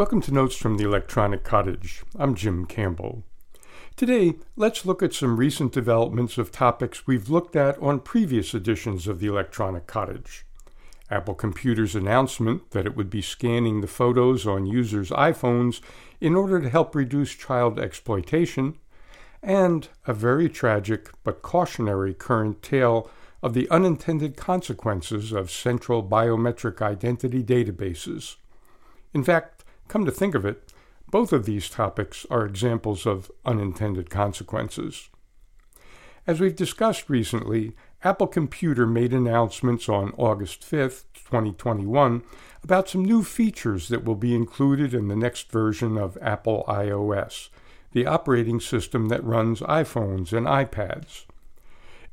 Welcome to Notes from the Electronic Cottage. I'm Jim Campbell. Today, let's look at some recent developments of topics we've looked at on previous editions of the Electronic Cottage. Apple Computer's announcement that it would be scanning the photos on users' iPhones in order to help reduce child exploitation, and a very tragic but cautionary current tale of the unintended consequences of central biometric identity databases. In fact, come to think of it, both of these topics are examples of unintended consequences. As we've discussed recently, Apple Computer made announcements on August 5th, 2021, about some new features that will be included in the next version of Apple iOS, the operating system that runs iPhones and iPads.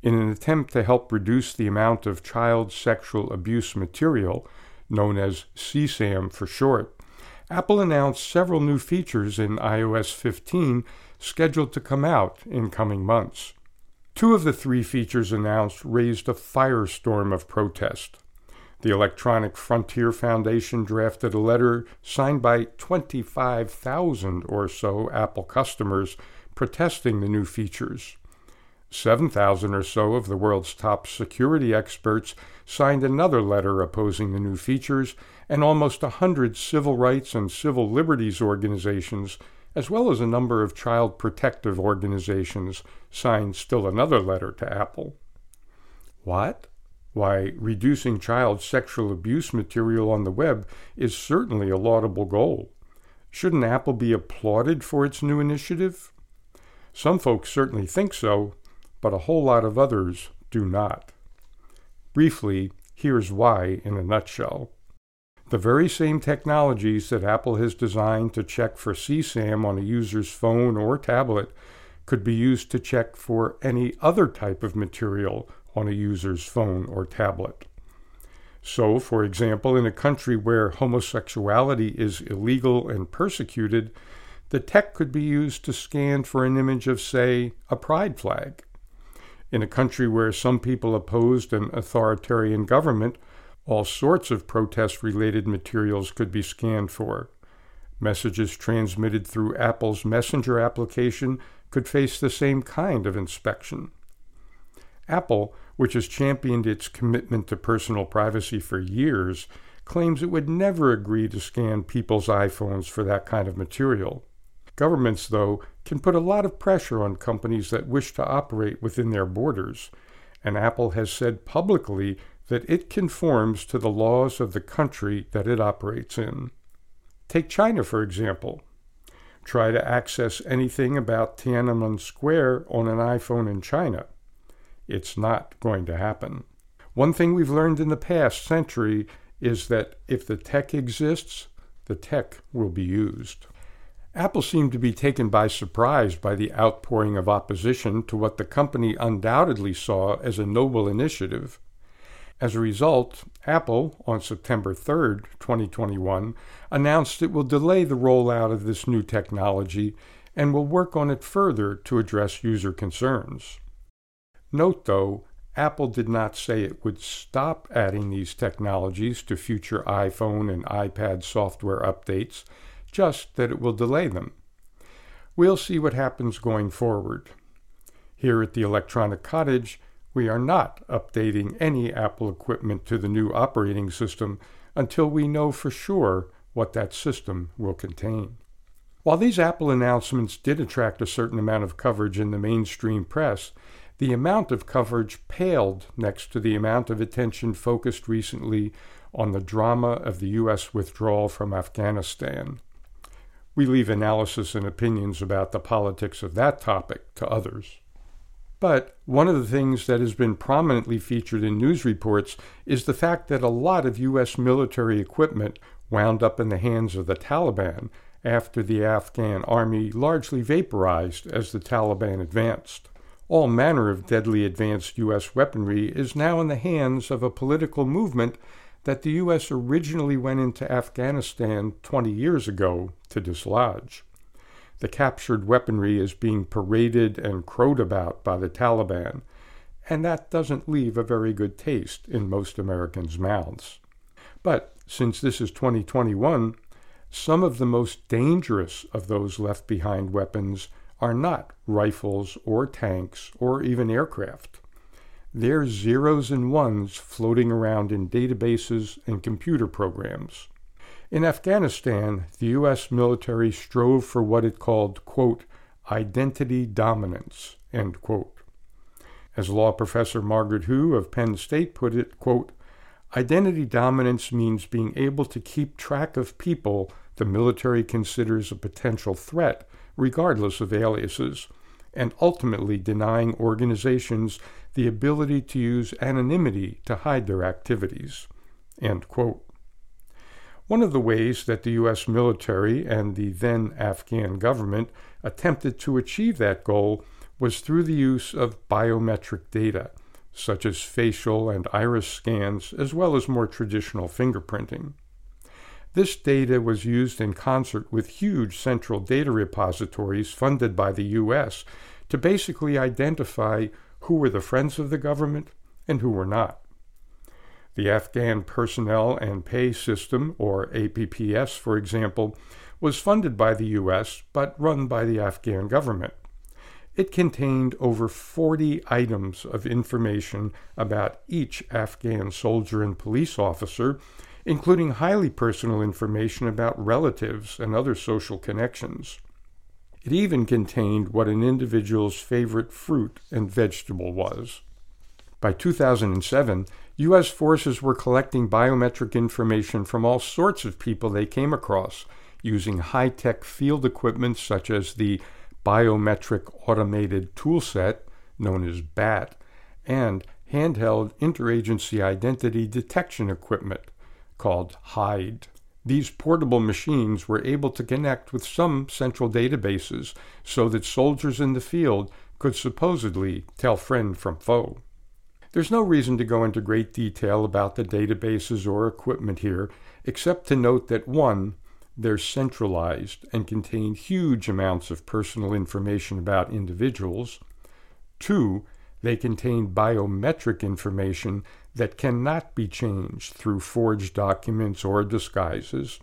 In an attempt to help reduce the amount of child sexual abuse material, known as CSAM for short, Apple announced several new features in iOS 15 scheduled to come out in coming months. Two of the three features announced raised a firestorm of protest. The Electronic Frontier Foundation drafted a letter signed by 25,000 or so Apple customers protesting the new features. 7,000 or so of the world's top security experts signed another letter opposing the new features, and almost a hundred civil rights and civil liberties organizations, as well as a number of child protective organizations, signed still another letter to Apple. What? Why, reducing child sexual abuse material on the web is certainly a laudable goal. Shouldn't Apple be applauded for its new initiative? Some folks certainly think so, but a whole lot of others do not. Briefly, here's why in a nutshell. The very same technologies that Apple has designed to check for CSAM on a user's phone or tablet could be used to check for any other type of material on a user's phone or tablet. So, for example, in a country where homosexuality is illegal and persecuted, the tech could be used to scan for an image of, say, a pride flag. In a country where some people opposed an authoritarian government, all sorts of protest related materials could be scanned for. Messages transmitted through Apple's Messenger application could face the same kind of inspection. Apple, which has championed its commitment to personal privacy for years, claims it would never agree to scan people's iPhones for that kind of material. Governments, though, can put a lot of pressure on companies that wish to operate within their borders, and Apple has said publicly that it conforms to the laws of the country that it operates in. Take China, for example. Try to access anything about Tiananmen Square on an iPhone in China. It's not going to happen. One thing we've learned in the past century is that if the tech exists, the tech will be used. Apple seemed to be taken by surprise by the outpouring of opposition to what the company undoubtedly saw as a noble initiative. As a result, Apple, on September 3, 2021, announced it will delay the rollout of this new technology and will work on it further to address user concerns. Note, though, Apple did not say it would stop adding these technologies to future iPhone and iPad software updates just that it will delay them. We'll see what happens going forward. Here at the Electronic Cottage, we are not updating any Apple equipment to the new operating system until we know for sure what that system will contain. While these Apple announcements did attract a certain amount of coverage in the mainstream press, the amount of coverage paled next to the amount of attention focused recently on the drama of the U.S. withdrawal from Afghanistan. We leave analysis and opinions about the politics of that topic to others. But one of the things that has been prominently featured in news reports is the fact that a lot of U.S. military equipment wound up in the hands of the Taliban after the Afghan army largely vaporized as the Taliban advanced. All manner of deadly advanced U.S. weaponry is now in the hands of a political movement that the U.S. originally went into Afghanistan 20 years ago to dislodge. The captured weaponry is being paraded and crowed about by the Taliban, and that doesn't leave a very good taste in most Americans' mouths. But since this is 2021, some of the most dangerous of those left behind weapons are not rifles or tanks or even aircraft. They're zeros and ones floating around in databases and computer programs. In Afghanistan, the U.S. military strove for what it called, quote, identity dominance, end quote. As law professor Margaret Hu of Penn State put it, quote, identity dominance means being able to keep track of people the military considers a potential threat, regardless of aliases, and ultimately denying organizations the ability to use anonymity to hide their activities. One of the ways that the U.S. military and the then Afghan government attempted to achieve that goal was through the use of biometric data, such as facial and iris scans, as well as more traditional fingerprinting. This data was used in concert with huge central data repositories funded by the U.S. to basically identify who were the friends of the government and who were not. The Afghan Personnel and Pay System, or APPS, for example, was funded by the U.S. but run by the Afghan government. It contained over 40 items of information about each Afghan soldier and police officer, including highly personal information about relatives and other social connections. It even contained what an individual's favorite fruit and vegetable was. By 2007, U.S. forces were collecting biometric information from all sorts of people they came across using high tech field equipment such as the Biometric Automated Toolset, known as BAT, and handheld interagency identity detection equipment called HIDE. These portable machines were able to connect with some central databases so that soldiers in the field could supposedly tell friend from foe. There's no reason to go into great detail about the databases or equipment here, except to note that one, they're centralized and contain huge amounts of personal information about individuals. Two, they contain biometric information that cannot be changed through forged documents or disguises.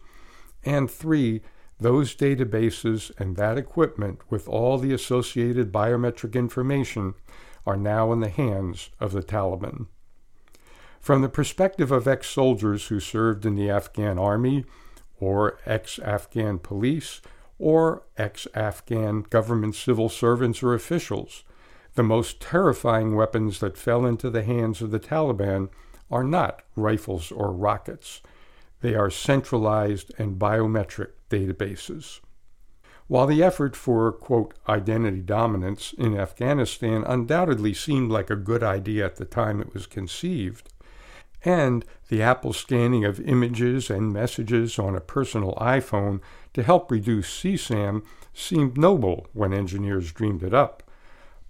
And three, those databases and that equipment with all the associated biometric information are now in the hands of the Taliban. From the perspective of ex soldiers who served in the Afghan army, or ex Afghan police, or ex Afghan government civil servants or officials, the most terrifying weapons that fell into the hands of the Taliban are not rifles or rockets. They are centralized and biometric databases. While the effort for, quote, identity dominance in Afghanistan undoubtedly seemed like a good idea at the time it was conceived, and the Apple scanning of images and messages on a personal iPhone to help reduce CSAM seemed noble when engineers dreamed it up.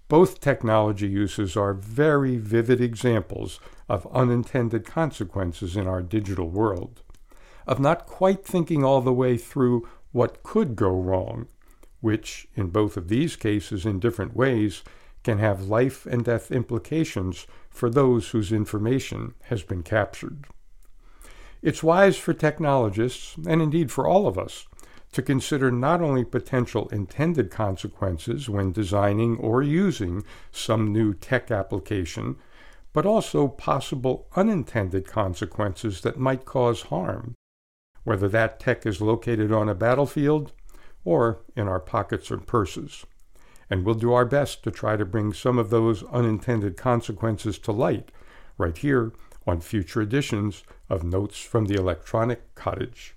Both technology uses are very vivid examples of unintended consequences in our digital world, of not quite thinking all the way through what could go wrong, which, in both of these cases in different ways, can have life and death implications for those whose information has been captured. It's wise for technologists, and indeed for all of us, to consider not only potential intended consequences when designing or using some new tech application, but also possible unintended consequences that might cause harm whether that tech is located on a battlefield or in our pockets or purses. And we'll do our best to try to bring some of those unintended consequences to light right here on future editions of Notes from the Electronic Cottage.